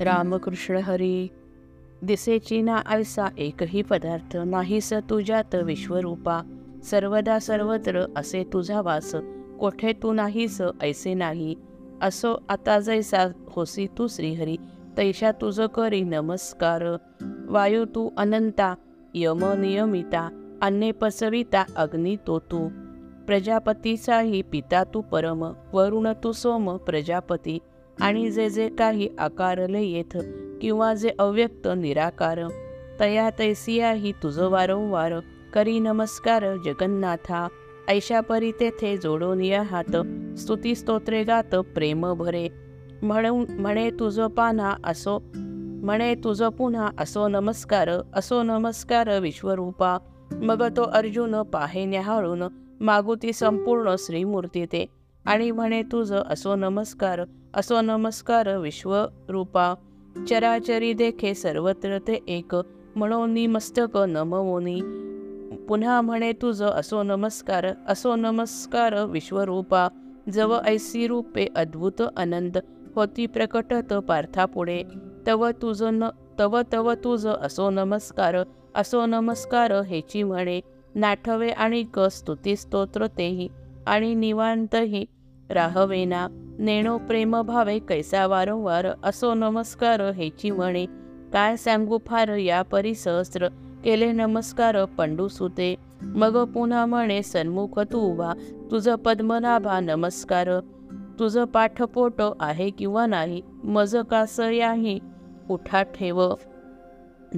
रामकृष्ण हरी दिसेची ना आयसा एकही पदार्थ नाहीस तुझ्यात विश्वरूपा. सर्वदा सर्वत्र असे तुझा वास कोठे तू नाहीस ऐसे नाही. असो आता जैसा होसी तू श्रीहरी तैशा तुझ करी नमस्कार. वायू तू अनंता यम नियमिता अन्ने पसविता अग्नी तो तू. प्रजापतीचाही पिता तू परम वरुण तू सोम प्रजापती. आणि जे जे काही आकारले येथ किंवा जे अव्यक्त निराकार तया तैसियाही तुझं वारंवार करी नमस्कार जगन्नाथा ऐशा परी तेथे जोडून या हात स्तुती स्तोत्रे गात प्रेम भरे. म्हणून म्हणे तुझं पाना असो म्हणे तुझं पुन्हा असो नमस्कार असो नमस्कार विश्वरूपा. मग तो अर्जुन पाहे न्याहाळून मागुती संपूर्ण श्रीमूर्ती ते आणि म्हणे तुझं असो नमस्कार असो नमस्कार विश्वरूपा चराचरी देखे सर्वत्र ते एक म्हणून मस्तक नमवोनी. पुन्हा म्हणे तुझं असो नमस्कार असो नमस्कार विश्वरूपा जव ऐसी रूपे अद्भुत अनंत होती प्रकटत पार्थापुढे तव तुझं न तव तव तुझं असो नमस्कार असो नमस्कार हेची म्हणे. नाठवे आणि क स्तुती स्तोत्र तेही आणि निवांतही. राहवेना नेणो प्रेम भावे कैसा वारंवार असो नमस्कार हेची म्हणे. काय सांगू फार या परिसहस्त्र केले नमस्कार पंडू सुते. मग पुन्हा म्हणे सन्मुख तू उभा तुझं पद्मनाभा नमस्कार. तुझं पाठपोट आहे किंवा नाही मज कास याही उठा ठेव.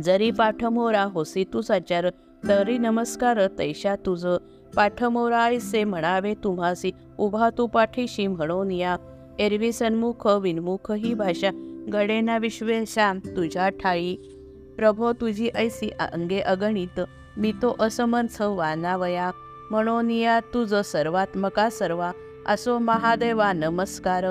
जरी पाठमोरा होसी तू साचार तरी नमस्कार तैशा तुझं. पाठमोरायसे म्हणावे तुम्हासी उभा तू पाठीशी म्हणून या. एरवी सन्मुख विनमुख ही भाषा घडेना विश्वेशा तुझ्या ठाळी प्रभो तुझी ऐसी अंगे अगणित मी तो असमर्थ वानावया. म्हणून या तुझ सर्वात्मका सर्वा असो महादेवा नमस्कार.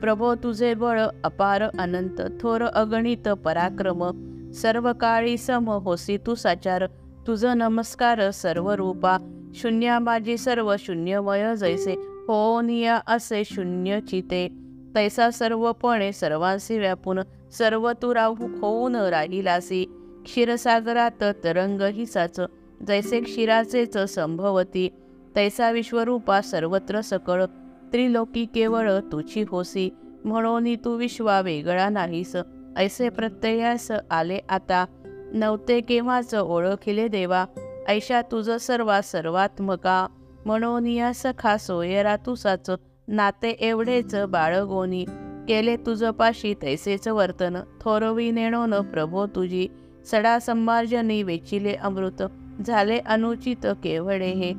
प्रभो तुझे बळ अपार अनंत थोर अगणित पराक्रम. सर्व काळी सम होसी तू साचार तुझ नमस्कार सर्व रूपा शून्य माझी सर्व शून्यमय जैसे होनिया असे शून्य चिते. तैसा सर्वपणे सर्वांसी व्यापून सर्व तू राहू होऊन राहिलासी. क्षीरसागरात तरंग हिसाच जैसे क्षीराचेच संभवती. तैसा विश्वरूपा सर्वत्र सकळ त्रिलोकी केवळ तुझी होसी. म्हणून तू विश्वा वेगळा नाहीस ऐसे प्रत्ययास आले आता. नव्हते केव्हाच ओळखिले देवा ऐशा तुझं सर्वा सर्वात्मका म्हणून या सखा सोयरा तुसाच नाते एवढेच बाळगोनी. केले तुझं पाशी तैसेच वर्तन. थोरवी नेणोन प्रभो तुझी. सडा संमार्जनी वेचिले अमृत. झाले अनुचित केवळे हे.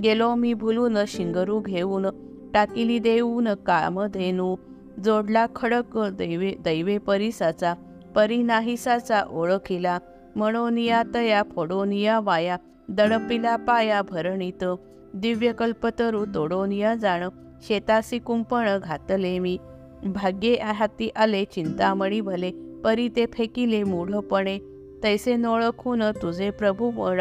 गेलो मी भुलून शिंगरू घेऊन. टाकिली देऊन कामधेनू जोडला खडक दैवे दैवे परिसाचा. परी नाहीसाचा ओळखिला. म्हणून या तया फोडोनिया वाया. दडपिला पाया भरणीत. दिव्य कल्पतरू तोडून या जाण. शेतासी कुंपण घातले मी. भाग्ये हाती आले चिंतामणी भले. परी ते फेकिले मूढपणे. तैसे नोळखून तुझे प्रभूपण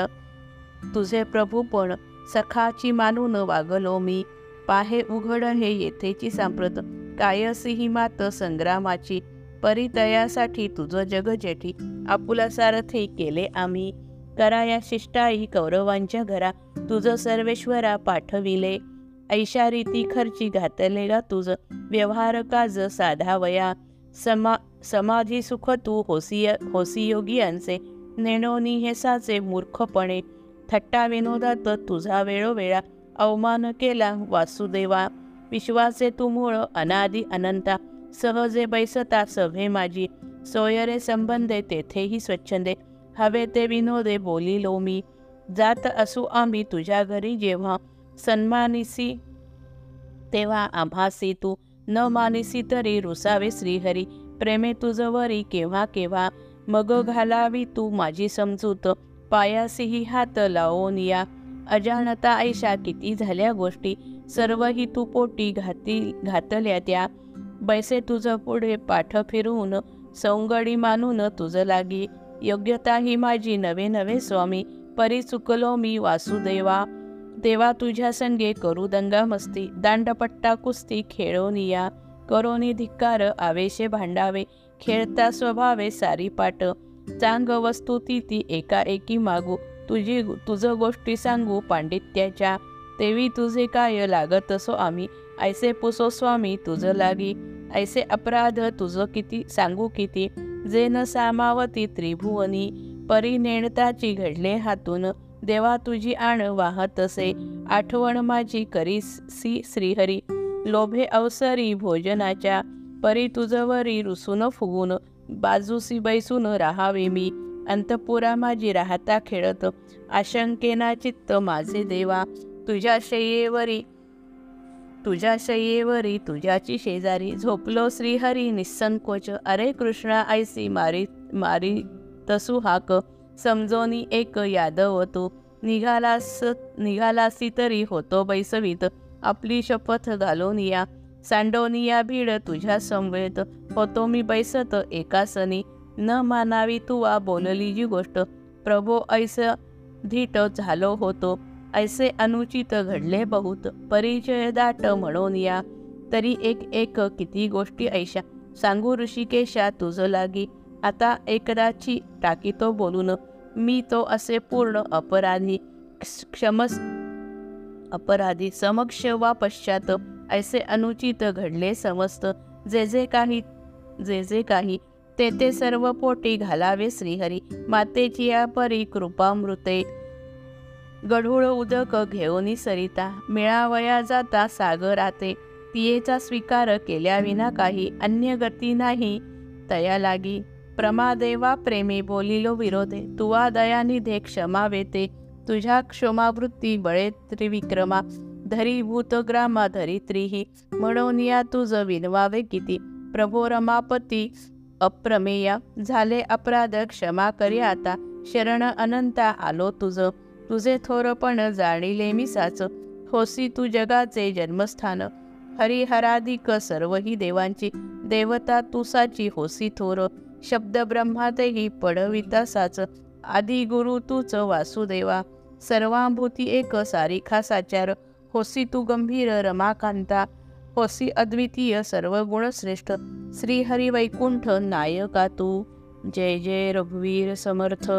तुझे प्रभूपण सखाची मानून वागलो मी. पाहे उघड हे येथेची सांप्रत. कायसी ही मात संग्रामाची. परितयासाठी तुझं जग जेठी आपुला सारथी केले आम्ही. करा या शिष्टाई कौरवांच्या घरा. तुझं सर्वेश्वरा पाठविले. ऐशा रीती खर्ची घातले गा तुझ. व्यवहार काज साधावया. समा समाधी सुख तू होसिय होसी योगियांचे नेणोनी हे साचे मूर्खपणे. थट्टा विनोदात तुझा वेळोवेळा. अवमान केला वासुदेवा. विश्वाचे तू मूळ अनादि अनंता. सहजे बैसता सभे माझी. सोयरे संबंधे तेथेही स्वच्छंदे. हवे ते विनोदे बोलिलो मी. जात असू आम्ही तुझ्या घरी जेव्हा सन्मानिसी तेव्हा आभासी तू. न मानिसी तरी रुसावे श्रीहरी. प्रेमे तुझवरी केव्हा केव्हा मग घालावी तू माझी समजूत. पायासीही हात लावून या. अजाणता ऐशा किती झाल्या गोष्टी. सर्वही तू पोटी घाती घातल्या त्या. बैसे तुझं पुढे पाठ फिरवून सौंगडी मानून तुझं लागी. योग्यता ही माझी नवे नवे स्वामी परी चुकलो मी वासुदेवा. देवा तुझ्या संगे करू दंगा मस्ती दांडपट्टा कुस्ती खेळोनिया. करोनी धिक्कार आवेशे भांडावे खेळता स्वभावे सारी पाट. चांग वस्तू ती ती एकाएकी मागू तुझी तुझं गोष्टी सांगू पांडित्याच्या. तेवी तुझे काय लागत असो आम्ही ऐसे पुसो स्वामी तुझं लागी. ऐसे अपराध तुझं किती सांगू किती. जे न सामावती त्रिभुवनी परी नेणताची घडले हातून देवा तुझी आण वाहत असे आठवण माझी करी सी श्रीहरी. लोभे अवसरी भोजनाच्या परी तुझवरी रुसून फुगून बाजूसी बैसून राहावे मी. अंतपुरा माझी राहता खेळत आशंकेना चित्त माझे देवा. तुझ्या शय्येवरी तुझ्या शय्येवरी तुझ्याची शेजारी झोपलो श्रीहरी निसंकोच अरे कृष्णा ऐसी मारी मारी तसू हाक. समजोनी एक यादव तू. निघालास निघालासी तरी होतो बैसवीत. आपली शपथ घालून या. सांडोनिया भीड तुझ्या समवेत. होतो मी बैसत एकासनी न मानावी तुवा बोलली जी गोष्ट. प्रभो ऐस धीट झालो होतो. ऐसे अनुचित घडले बहुत. परिचय दाट म्हणून या. तरी एक एक किती गोष्टी ऐशा. सांगू ऋषिकेशा तुझ लागी. आता एकदाची टाकीतो बोलून मी तो असे पूर्ण अपराधी क्षमस अपराधी समक्ष वा पश्चात ऐसे अनुचित घडले समस्त. जे जे काही जे जे काही ते ते सर्व पोटी घालावे श्रीहरी. मातेची या परी कृपामृते. गढूळ उदक घेऊनी सरिता मिळावया जाता सागराते. तियेचा स्वीकार केल्याविना काही अन्य गती नाही. तया लागी प्रमादेवा प्रेमे बोलिलो विरोधे. तुवा दयानिधे क्षमा वेते. तुझ्या क्षमावृत्ती बळे त्रिविक्रमा. धरी भूतग्रामा धरित्रीही म्हणून या तुझ विनवावे किती. प्रभो रमापती अप्रमेया. झाले अपराध क्षमा करी आता. शरण अनंता आलो तुझं. तुझे थोरपण जाणिले मी साच होसी तू जगाचे जन्मस्थान. हरिहराधिक सर्वही देवांची देवता तुसाची होसी थोर. शब्द ब्रह्मातही पडविता साच. आदि गुरु तूच वासुदेवा. सर्वांभूती एक सारिखा साचार. होसी तू गंभीर रमाकांता. होसी अद्वितीय सर्व गुणश्रेष्ठ श्रीहरी वैकुंठ नायका तू. जय जय रघुवीर समर्थ.